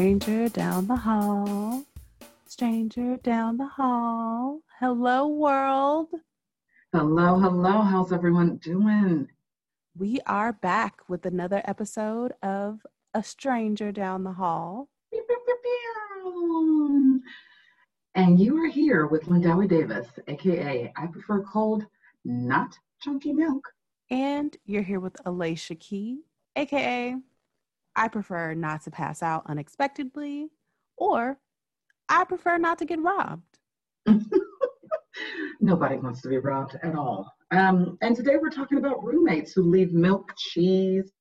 stranger down the hall. Stranger down the hall. Hello, world. Hello, hello. How's everyone doing? We are back with another episode of A Stranger Down the Hall. And you are here with Lindawi Davis, aka I prefer cold, not chunky milk. And you're here with Alicia Key, aka I prefer not to pass out unexpectedly, or I prefer not to get robbed. Nobody wants to be robbed at all. Um, and today we're talking about roommates who leave milk, cheese,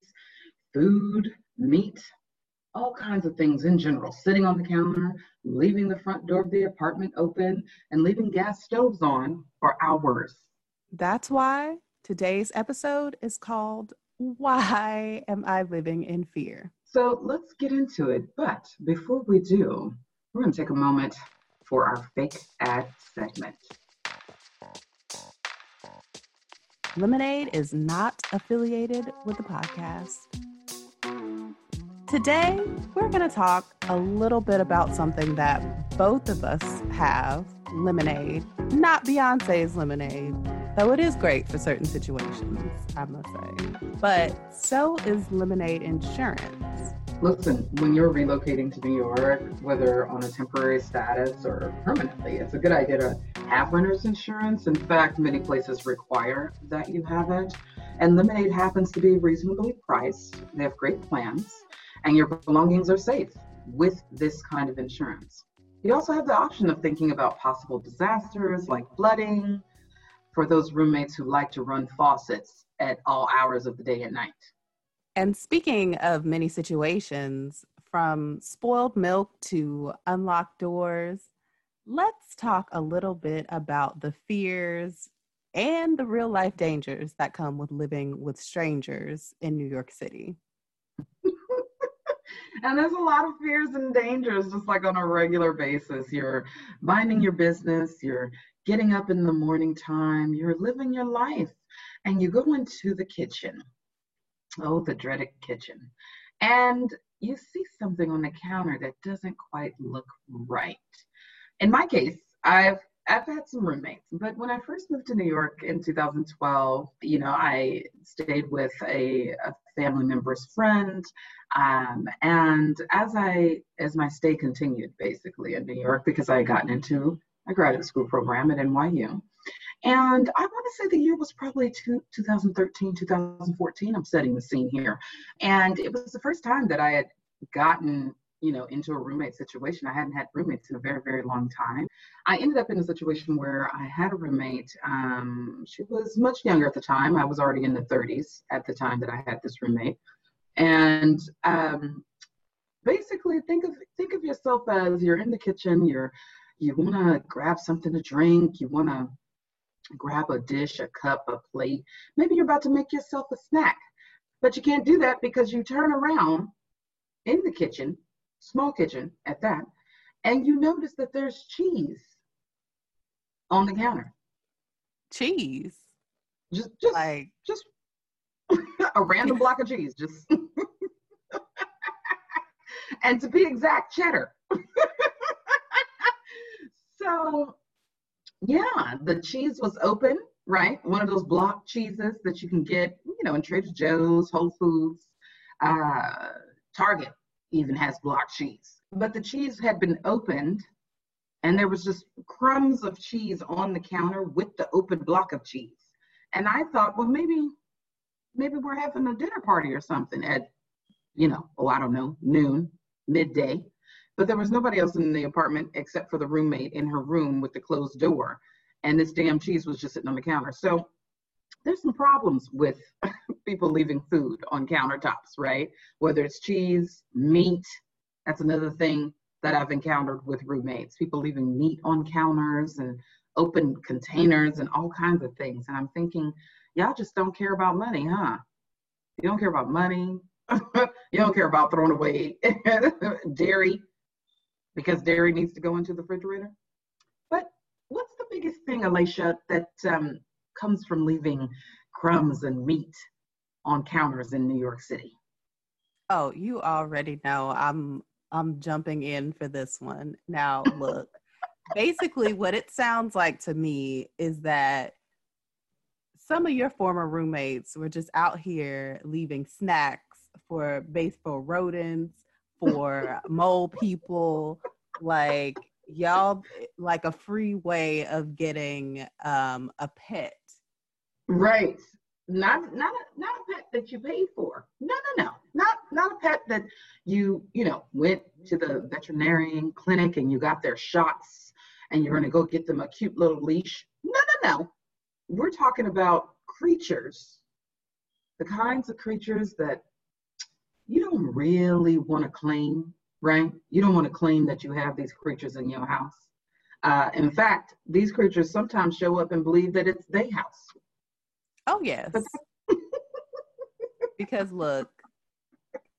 food, meat, all kinds of things in general, sitting on the counter, leaving the front door of the apartment open, and leaving gas stoves on for hours. That's why today's episode is called Why Am I Living in Fear? So let's get into it. But before we do, we're going to take a moment for our fake ad segment. Lemonade is not affiliated with the podcast. Today, we're going to talk a little bit about something that both of us have lemonade, not Beyonce's lemonade, though it is great for certain situations, I must say. But so is lemonade insurance. Listen, when you're relocating to New York, whether on a temporary status or permanently, it's a good idea to have renter's insurance. In fact, many places require that you have it. And Lemonade happens to be reasonably priced. They have great plans, and your belongings are safe with this kind of insurance. You also have the option of thinking about possible disasters like flooding for those roommates who like to run faucets at all hours of the day and night. And speaking of many situations, from spoiled milk to unlocked doors, let's talk a little bit about the fears and the real life dangers that come with living with strangers in New York City. and there's a lot of fears and dangers just like on a regular basis. You're minding your business, you're getting up in the morning time, you're living your life, and you go into the kitchen Oh, the dreaded kitchen. And you see something on the counter that doesn't quite look right. In my case, I've I've had some roommates, but when I first moved to New York in 2012, you know, I stayed with a, a family member's friend, um, and as I as my stay continued, basically in New York, because I had gotten into a graduate school program at NYU, and I want to say the year was probably two, 2013, 2014. I'm setting the scene here. And it was the first time that I had gotten, you know, into a roommate situation. I hadn't had roommates in a very, very long time. I ended up in a situation where I had a roommate. Um, she was much younger at the time. I was already in the 30s at the time that I had this roommate. And um, basically think of think of yourself as you're in the kitchen, you're you want to grab something to drink, you want to grab a dish, a cup, a plate. Maybe you're about to make yourself a snack, but you can't do that because you turn around in the kitchen, small kitchen at that, and you notice that there's cheese on the counter. Cheese. Just, just like, just a random block of cheese. Just, and to be exact, cheddar. so yeah, the cheese was open, right? One of those block cheeses that you can get, you know, in Trader Joe's, Whole Foods, uh, Target even has block cheese. But the cheese had been opened and there was just crumbs of cheese on the counter with the open block of cheese. And I thought, well, maybe, maybe we're having a dinner party or something at, you know, oh, I don't know, noon, midday. But there was nobody else in the apartment except for the roommate in her room with the closed door. And this damn cheese was just sitting on the counter. So there's some problems with people leaving food on countertops, right? Whether it's cheese, meat, that's another thing that I've encountered with roommates. People leaving meat on counters and open containers and all kinds of things. And I'm thinking, y'all just don't care about money, huh? You don't care about money. you don't care about throwing away dairy because dairy needs to go into the refrigerator. But what's the biggest thing, Alicia, that um, comes from leaving crumbs and meat on counters in New York City? Oh, you already know I'm I'm jumping in for this one. Now, look, basically, what it sounds like to me is that some of your former roommates were just out here leaving snacks for baseball rodents, for mole people, like y'all like a free way of getting um a pet. Right. Not not a, not a pet that you paid for. No, no, no. Not not a pet that you, you know, went to the veterinarian clinic and you got their shots and you're going to go get them a cute little leash. No, no, no. We're talking about creatures. The kinds of creatures that you don't really want to claim, right? You don't want to claim that you have these creatures in your house. Uh, in fact, these creatures sometimes show up and believe that it's their house. Oh, yes. because look,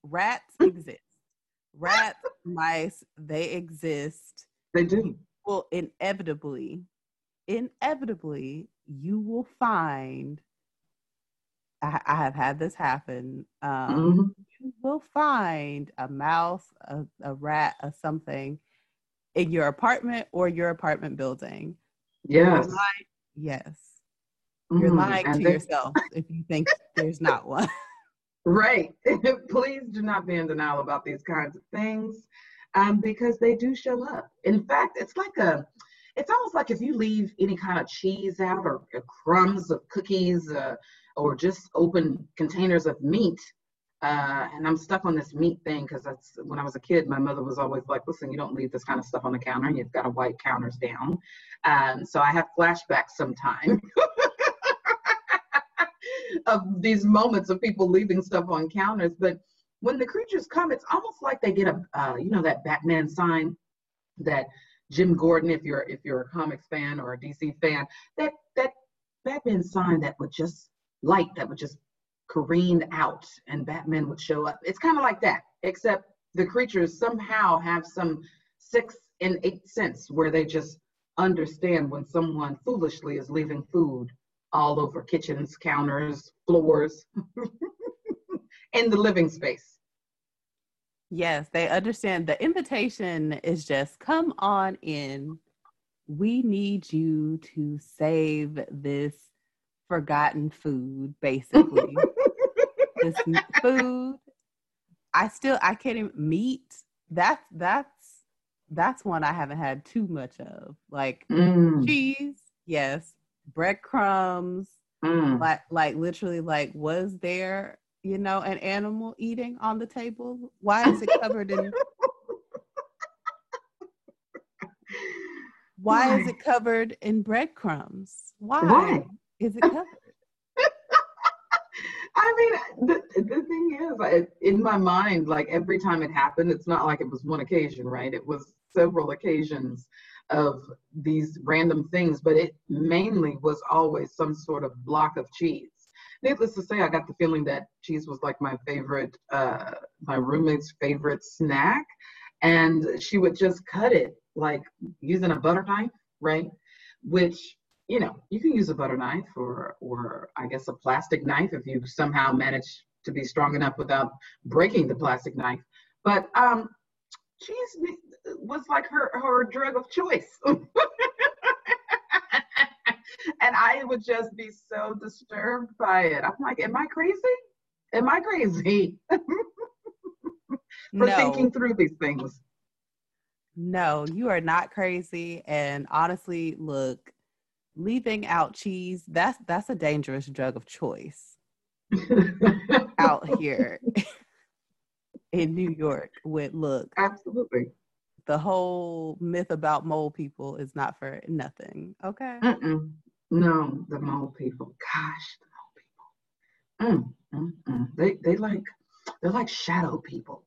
rats exist. Rats, mice, they exist. They do. Well, inevitably, inevitably, you will find I, I have had this happen. Um, mm-hmm. You will find a mouse, a, a rat, or something in your apartment or your apartment building. Yes. Lying, yes. Mm-hmm. You're lying and to they- yourself if you think there's not one. Right. Please do not be in denial about these kinds of things um, because they do show up. In fact, it's like a, it's almost like if you leave any kind of cheese out or, or crumbs of cookies, uh, or just open containers of meat. Uh, and I'm stuck on this meat thing because that's when I was a kid, my mother was always like, listen, you don't leave this kind of stuff on the counter. You've got to wipe counters down. Um, so I have flashbacks sometimes of these moments of people leaving stuff on counters. But when the creatures come, it's almost like they get a, uh, you know, that Batman sign that Jim Gordon, if you're if you're a comics fan or a DC fan, that that Batman sign that would just light that would just careen out and Batman would show up. It's kind of like that, except the creatures somehow have some sixth and eighth sense where they just understand when someone foolishly is leaving food all over kitchens, counters, floors, in the living space. Yes, they understand the invitation is just come on in. We need you to save this forgotten food, basically. this food. I still I can't even meat. That's that's that's one I haven't had too much of. Like mm. cheese, yes. Breadcrumbs. Mm. Like like literally like was there, you know, an animal eating on the table? Why is it covered in Why, Why? is it covered in breadcrumbs? Why? Why? Is it covered? I mean, the, the thing is, I, in my mind, like every time it happened, it's not like it was one occasion, right? It was several occasions of these random things, but it mainly was always some sort of block of cheese. Needless to say, I got the feeling that cheese was like my favorite, uh, my roommate's favorite snack. And she would just cut it like using a butter knife, right? Which you know, you can use a butter knife or, or I guess a plastic knife if you somehow manage to be strong enough without breaking the plastic knife. But um, cheese was like her, her drug of choice. and I would just be so disturbed by it. I'm like, am I crazy? Am I crazy? For no. thinking through these things. No, you are not crazy. And honestly, look, leaving out cheese that's that's a dangerous drug of choice out here in New York with look absolutely. the whole myth about mole people is not for nothing okay? Mm-mm. no the mole people. Gosh the mole people. Mm, mm, mm. they they like they're like shadow people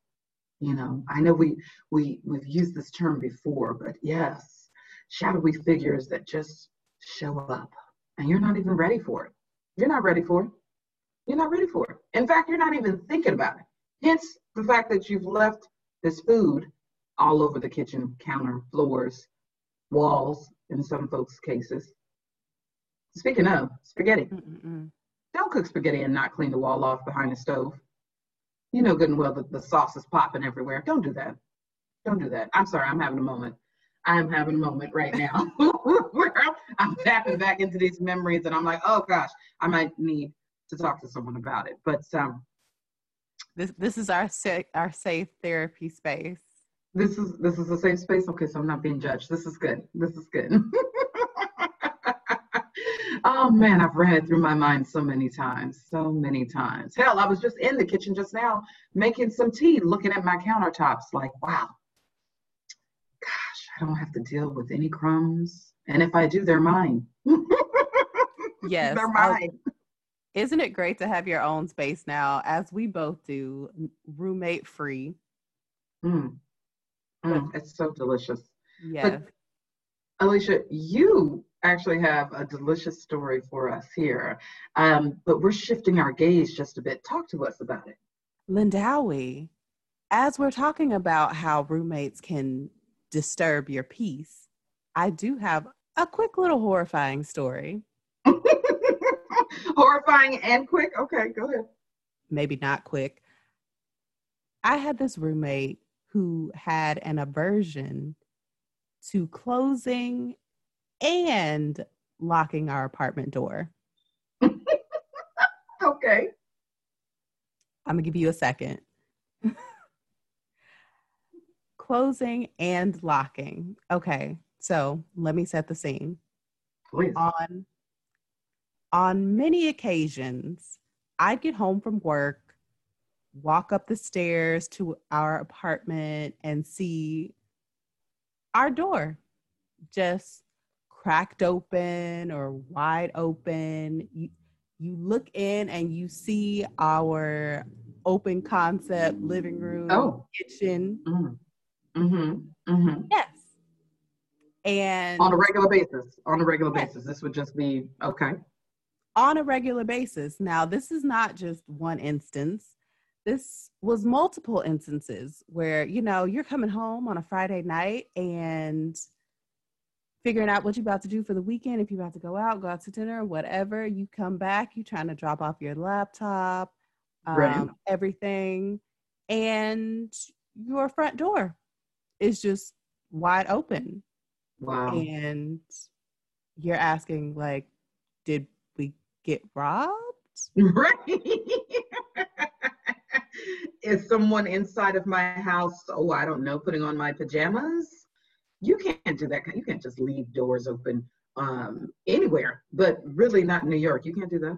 you know? I know we we we've used this term before but yes shadowy figures that just show up and you're not even ready for it. You're not ready for it. You're not ready for it. In fact, you're not even thinking about it. Hence the fact that you've left this food all over the kitchen counter, floors, walls, in some folks' cases. Speaking of spaghetti, Mm-mm-mm. don't cook spaghetti and not clean the wall off behind the stove. You know good and well that the sauce is popping everywhere. Don't do that. Don't do that. I'm sorry. I'm having a moment. I'm having a moment right now where I'm tapping back into these memories and I'm like, oh gosh, I might need to talk to someone about it. But um, this this is our sa- our safe therapy space. This is this is a safe space. Okay, so I'm not being judged. This is good. This is good. oh man, I've it through my mind so many times, so many times. Hell, I was just in the kitchen just now making some tea, looking at my countertops, like, wow, I don't have to deal with any crumbs, and if I do, they're mine. yes, they're mine. Isn't it great to have your own space now, as we both do, roommate free? Mm. Mm, it's so delicious. Yes. But, Alicia, you actually have a delicious story for us here, um, but we're shifting our gaze just a bit. Talk to us about it. Lindawi, as we're talking about how roommates can disturb your peace, I do have a quick little horrifying story. horrifying and quick? Okay, go ahead. Maybe not quick. I had this roommate who had an aversion to closing and locking our apartment door. okay. I'm going to give you a second. closing and locking. Okay. So, let me set the scene. Please. On on many occasions, I'd get home from work walk up the stairs to our apartment and see our door just cracked open or wide open. You, you look in and you see our open concept living room, oh. kitchen. Mm-hmm. Mm-hmm. Mm-hmm. Yes. And on a regular basis, on a regular yes. basis, this would just be okay. On a regular basis. Now, this is not just one instance this was multiple instances where you know you're coming home on a friday night and figuring out what you're about to do for the weekend if you're about to go out go out to dinner whatever you come back you're trying to drop off your laptop um, right. everything and your front door is just wide open wow and you're asking like did we get robbed right is someone inside of my house, oh, I don't know, putting on my pajamas? You can't do that. You can't just leave doors open um, anywhere, but really not in New York. You can't do that.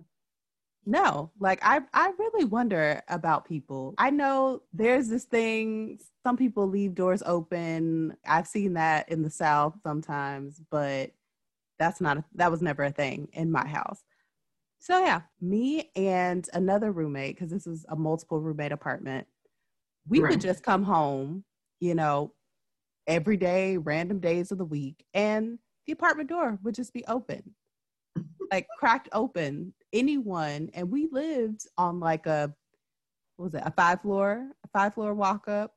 No, like I, I really wonder about people. I know there's this thing. Some people leave doors open. I've seen that in the South sometimes, but that's not. A, that was never a thing in my house. So yeah, me and another roommate, because this is a multiple roommate apartment, we right. would just come home, you know, every day, random days of the week, and the apartment door would just be open, like cracked open. Anyone, and we lived on like a what was it, a five floor, a five floor walk up.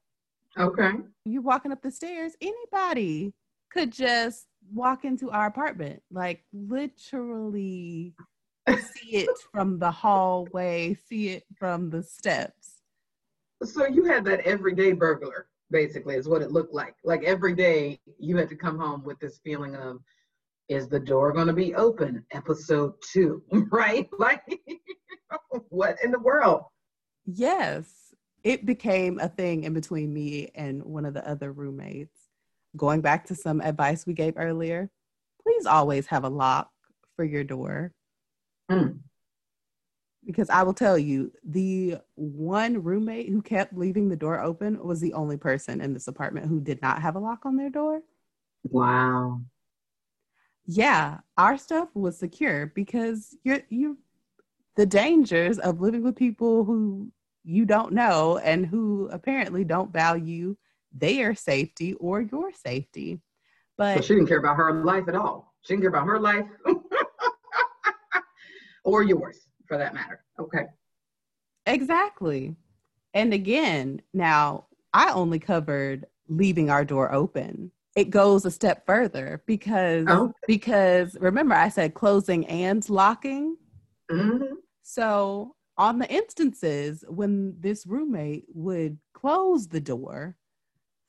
Okay. You're walking up the stairs, anybody could just walk into our apartment, like literally see it from the hallway, see it from the steps. So you had that everyday burglar, basically, is what it looked like. Like every day you had to come home with this feeling of, is the door going to be open? Episode two, right? Like, what in the world? Yes. It became a thing in between me and one of the other roommates. Going back to some advice we gave earlier, please always have a lock for your door. Mm. Because I will tell you, the one roommate who kept leaving the door open was the only person in this apartment who did not have a lock on their door. Wow. Yeah, our stuff was secure because you're you the dangers of living with people who you don't know and who apparently don't value their safety or your safety. But so she didn't care about her life at all. She didn't care about her life. or yours for that matter. Okay. Exactly. And again, now I only covered leaving our door open. It goes a step further because oh. because remember I said closing and locking. Mm-hmm. So on the instances when this roommate would close the door,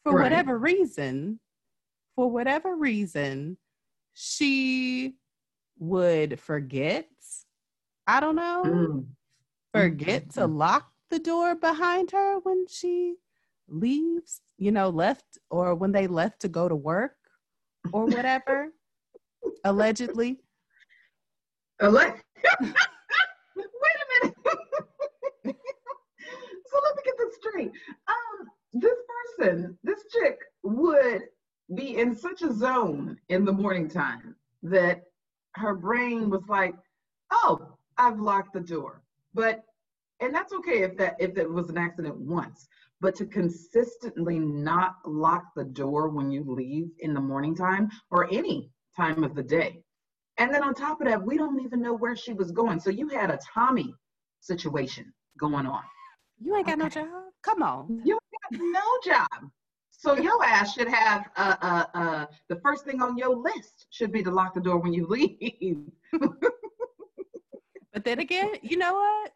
for Right. whatever reason, for whatever reason, she would forget. I don't know. Mm. Forget to Mhm. lock the door behind her when she leaves, you know, left or when they left to go to work or whatever. allegedly. Ele- Wait a minute. so let me get this straight. Um, this person, this chick, would be in such a zone in the morning time that her brain was like, "Oh, I've locked the door." But and that's okay if that if it was an accident once. But to consistently not lock the door when you leave in the morning time or any time of the day. And then on top of that, we don't even know where she was going. So you had a Tommy situation going on. You ain't got no job. Come on. You got no job. So your ass should have uh, uh, uh, the first thing on your list should be to lock the door when you leave. But then again, you know what?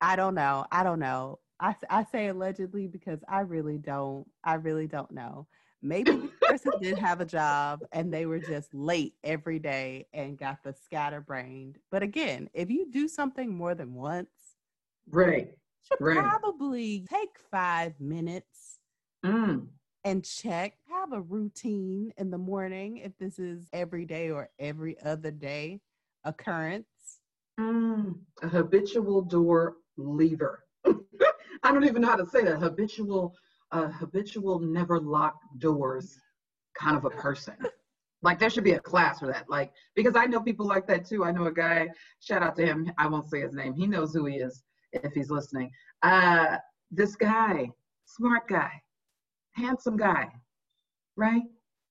I don't know. I don't know. I, I say allegedly because I really don't. I really don't know. Maybe this person did have a job and they were just late every day and got the scatterbrained. But again, if you do something more than once, Right. should Right. probably take five minutes Mm. and check. Have a routine in the morning if this is every day or every other day occurrence. Mm. A habitual door lever. I don't even know how to say that. Habitual, uh, habitual, never lock doors kind of a person. Like there should be a class for that. Like because I know people like that too. I know a guy. Shout out to him. I won't say his name. He knows who he is if he's listening. Uh, this guy, smart guy, handsome guy, right?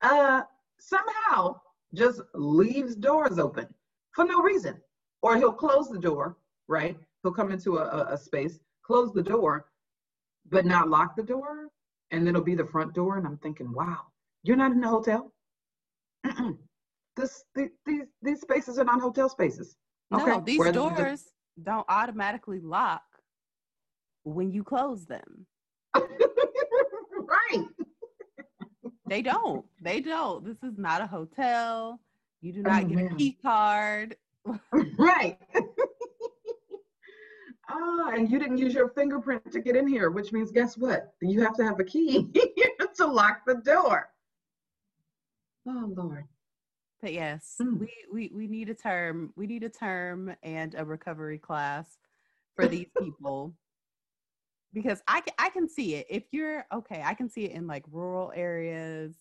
Uh, somehow just leaves doors open for no reason, or he'll close the door. Right? He'll come into a, a, a space, close the door, but not lock the door, and then it'll be the front door. And I'm thinking, wow, you're not in a hotel. This, the- these, these spaces are not hotel spaces. No, these where doors don't automatically lock when you close them. right. They don't. They don't. This is not a hotel. You do oh, not Oh, get a key card. Right. Ah, and you didn't use your fingerprint to get in here, which means guess what? You have to have a key to lock the door. Oh Lord. But yes, Mm. we, we we need a term. We need a term and a recovery class for these people. Because I can I can see it. If you're okay, I can see it in like rural areas.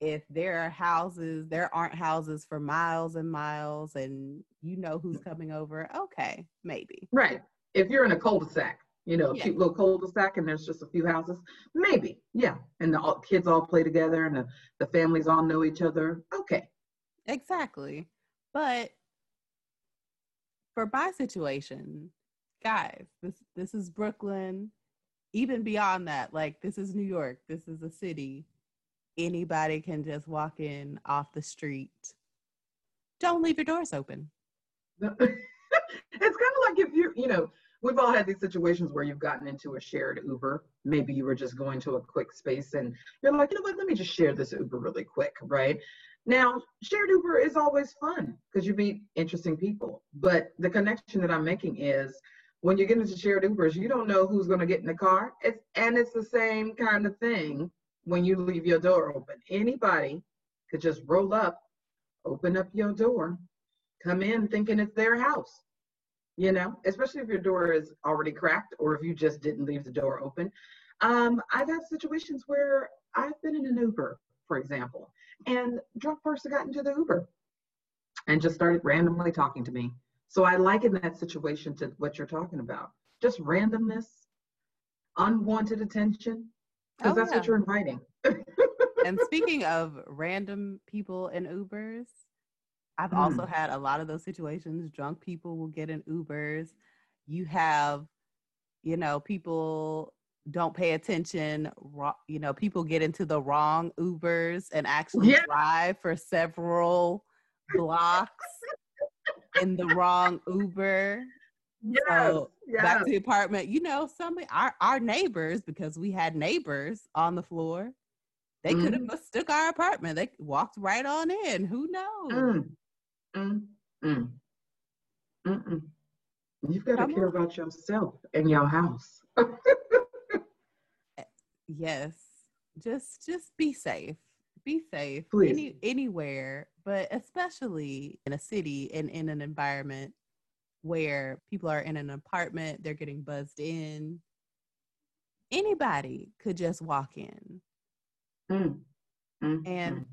If there are houses, there aren't houses for miles and miles, and you know who's coming over. Okay, maybe. Right. If you're in a cul-de-sac, you know, a Yeah. cute little cul-de-sac and there's just a few houses, maybe. Yeah. And the all, kids all play together and the, the families all know each other. Okay. Exactly. But for my situation, guys, this this is Brooklyn. Even beyond that, like this is New York. This is a city. Anybody can just walk in off the street. Don't leave your doors open. it's kind of like if you, you know, we've all had these situations where you've gotten into a shared Uber. Maybe you were just going to a quick space and you're like, you know what, let me just share this Uber really quick, right? Now, shared Uber is always fun because you meet interesting people. But the connection that I'm making is when you get into shared Ubers, you don't know who's going to get in the car. It's and it's the same kind of thing when you leave your door open. Anybody could just roll up, open up your door, come in thinking it's their house. You know, especially if your door is already cracked or if you just didn't leave the door open. Um, I've had situations where I've been in an Uber, for example, and drunk person got into the Uber and just started randomly talking to me. So I liken that situation to what you're talking about. Just randomness, unwanted attention, because Oh, that's what you're inviting. and speaking of random people in Ubers, I've also Mm. had a lot of those situations. Drunk people will get in Ubers. You have, you know, people don't pay attention. You know, people get into the wrong Ubers and actually Yeah. drive for several blocks in the wrong Uber. So back to the apartment. You know, some our our neighbors because we had neighbors on the floor. They mm-hmm. could have mistook our apartment. They walked right on in. Who knows? Mm. Mm. Mm. Mm-mm. You've got to care on. about yourself and your house. yes. Just just be safe. Be safe. Please. Any, anywhere, but especially in a city and in an environment where people are in an apartment, they're getting buzzed in. Anybody could just walk in. Mm. Mm-hmm. And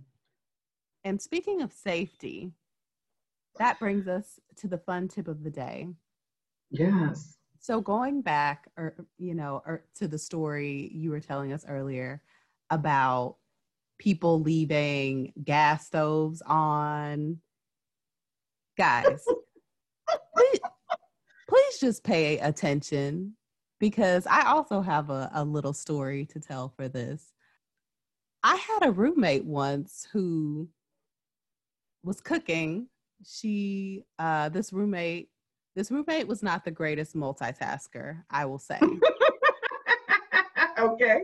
and speaking of safety, that brings us to the fun tip of the day. Yes. So going back or you know or to the story you were telling us earlier about people leaving gas stoves on guys please, please just pay attention because I also have a, a little story to tell for this. I had a roommate once who was cooking. She, uh, this roommate, this roommate was not the greatest multitasker, I will say. okay.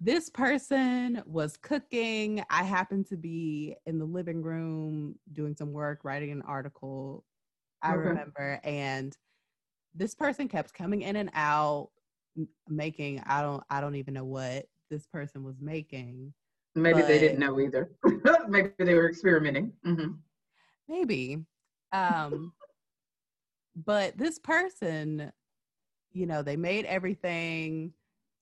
This person was cooking. I happened to be in the living room doing some work, writing an article. I okay. remember. And this person kept coming in and out making I don't I don't even know what this person was making. Maybe they didn't know either. maybe they were experimenting. Mm-hmm. Maybe. Um, but this person, you know, they made everything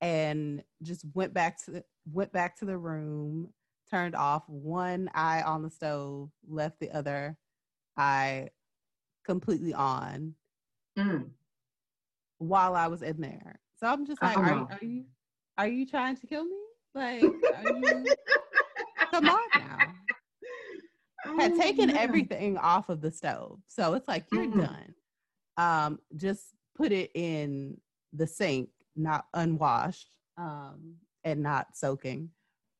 and just went back to went back to the room, turned off one eye on the stove, left the other eye completely on mm. while I was in there. So I'm just like, are, are, you are you trying to kill me? Like, are you? come on now. Had oh, taken everything off of the stove, so it's like you're mm-hmm. done. Um, just put it in the sink, not unwashed, um, and not soaking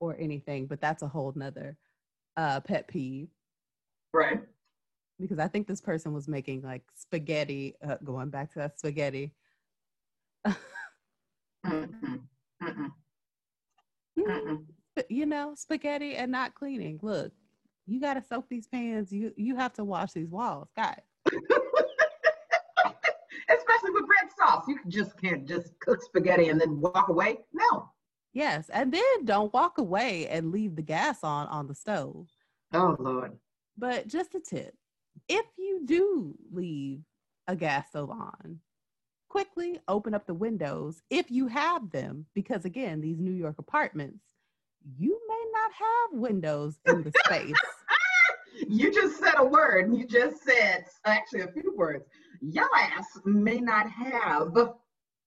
or anything. But that's a whole nother uh, pet peeve. Right. Because I think this person was making like spaghetti, uh, going back to that spaghetti. mm-hmm. Mm-mm. Mm-mm. You know, spaghetti and not cleaning. Look, you got to soak these pans. You you have to wash these walls, guys. Especially with red sauce, you just can't just cook spaghetti and then walk away. No. Yes, and then don't walk away and leave the gas on on the stove. Oh Lord. But just a tip: if you do leave a gas stove on, quickly open up the windows if you have them, because again, these New York apartments, you may not have windows in the space. you just said a word. You just said actually a few words. Your ass may not have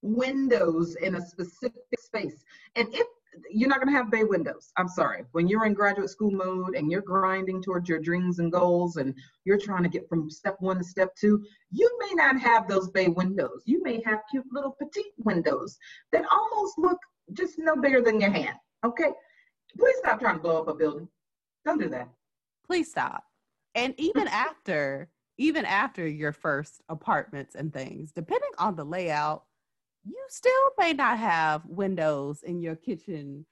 windows in a specific space. And if you're not going to have bay windows. I'm sorry. When you're in graduate school mode and you're grinding towards your dreams and goals and you're trying to get from step one to step two, you may not have those bay windows. You may have cute little petite windows that almost look just no bigger than your hand. Okay? Please stop trying to blow up a building. Don't do that. Please stop. And even after, even after your first apartments and things, depending on the layout, you still may not have windows in your kitchen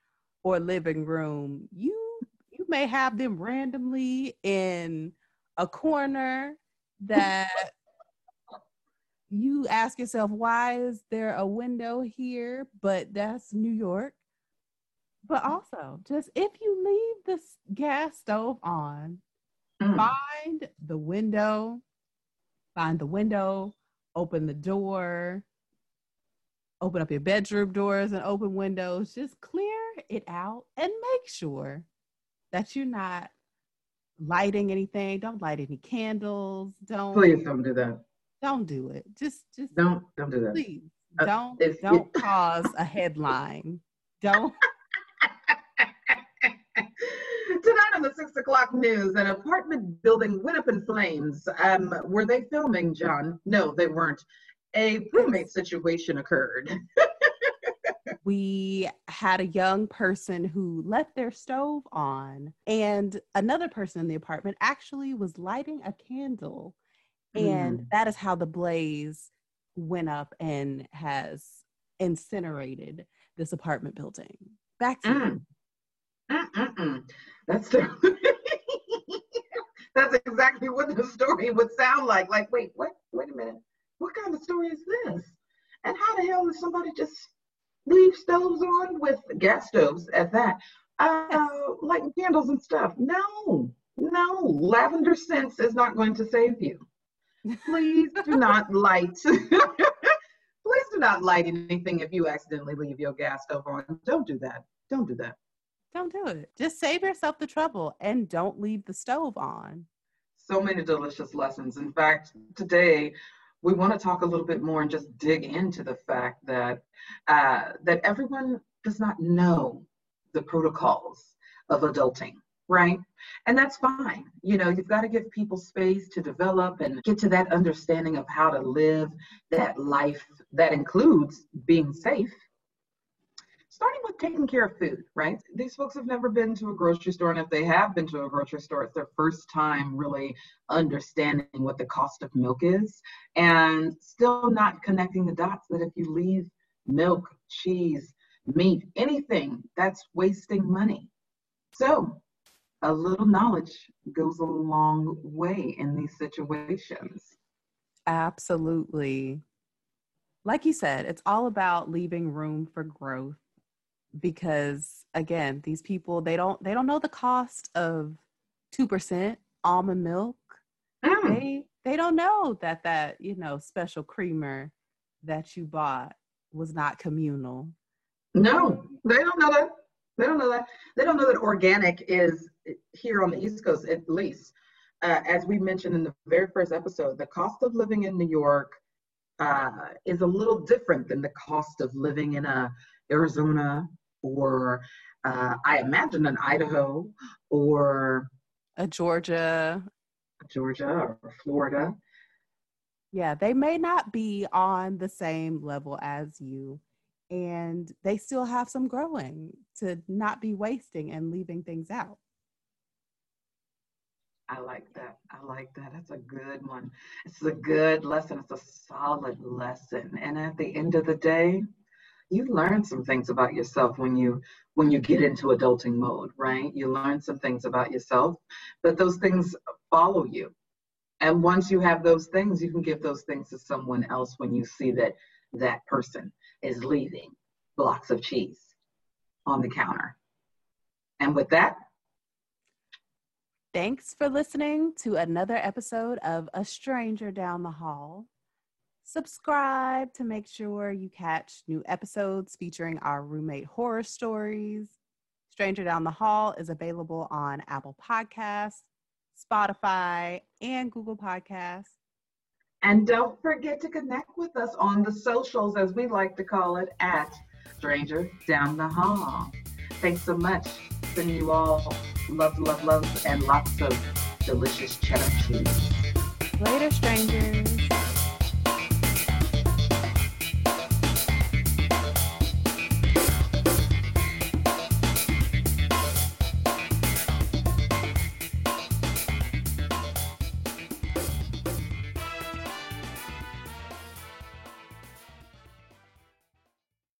or living room. You you may have them randomly in a corner that you ask yourself, why is there a window here? But that's New York. But also, just if you leave the gas stove on, mm. find the window, find the window, open the door, open up your bedroom doors and open windows. Just clear it out and make sure that you're not lighting anything. Don't light any candles. Don't please don't do that. Don't do it. Just just don't don't do that. Please uh, don't don't cause a headline. Don't Tonight on the six o'clock news, an apartment building went up in flames. Um, were they filming, John? No, they weren't a roommate situation occurred. we had a young person who left their stove on, and another person in the apartment actually was lighting a candle. And mm. that is how the blaze went up and has incinerated this apartment building. Back to mm. Mm-mm. That's the That's exactly what the story would sound like. Like, wait, what? Wait a minute. What kind of story is this? And how the hell does somebody just leave stoves on with gas stoves at that? Uh, lighting candles and stuff. No, no. Lavender scents is not going to save you. Please do not light. Please do not light anything if you accidentally leave your gas stove on. Don't do that. Don't do that. Don't do it. Just save yourself the trouble and don't leave the stove on. So many delicious lessons. In fact, today we want to talk a little bit more and just dig into the fact that uh, that everyone does not know the protocols of adulting right and that's fine you know you've got to give people space to develop and get to that understanding of how to live that life that includes being safe starting with taking care of food, right? These folks have never been to a grocery store, and if they have been to a grocery store, it's their first time really understanding what the cost of milk is, and still not connecting the dots that if you leave milk, cheese, meat, anything, that's wasting money. So, a little knowledge goes a long way in these situations. Absolutely. Like you said, it's all about leaving room for growth because again these people they don't they don't know the cost of 2% almond milk. Mm. they they don't know that that you know special creamer that you bought was not communal. No they don't know that. They don't know that. They don't know that organic is here on the east coast at least. Uh, as we mentioned in the very first episode the cost of living in new york uh, is a little different than the cost of living in a uh, Arizona or uh, I imagine an Idaho or a Georgia, Georgia or Florida. Yeah, they may not be on the same level as you, and they still have some growing to not be wasting and leaving things out. I like that. I like that. That's a good one. It's a good lesson. It's a solid lesson. And at the end of the day, you learn some things about yourself when you when you get into adulting mode right? You learn some things about yourself but those things follow you. And once you have those things you can give those things to someone else when you see that that person is leaving blocks of cheese on the counter. And with that Thanks for listening to another episode of A Stranger Down the Hall subscribe to make sure you catch new episodes featuring our roommate horror stories. Stranger Down the Hall is available on Apple Podcasts, Spotify, and Google Podcasts. And don't forget to connect with us on the socials, as we like to call it, at Stranger Down the Hall. Thanks so much. Sending you all love, love, love, and lots of delicious cheddar cheese. Later, strangers.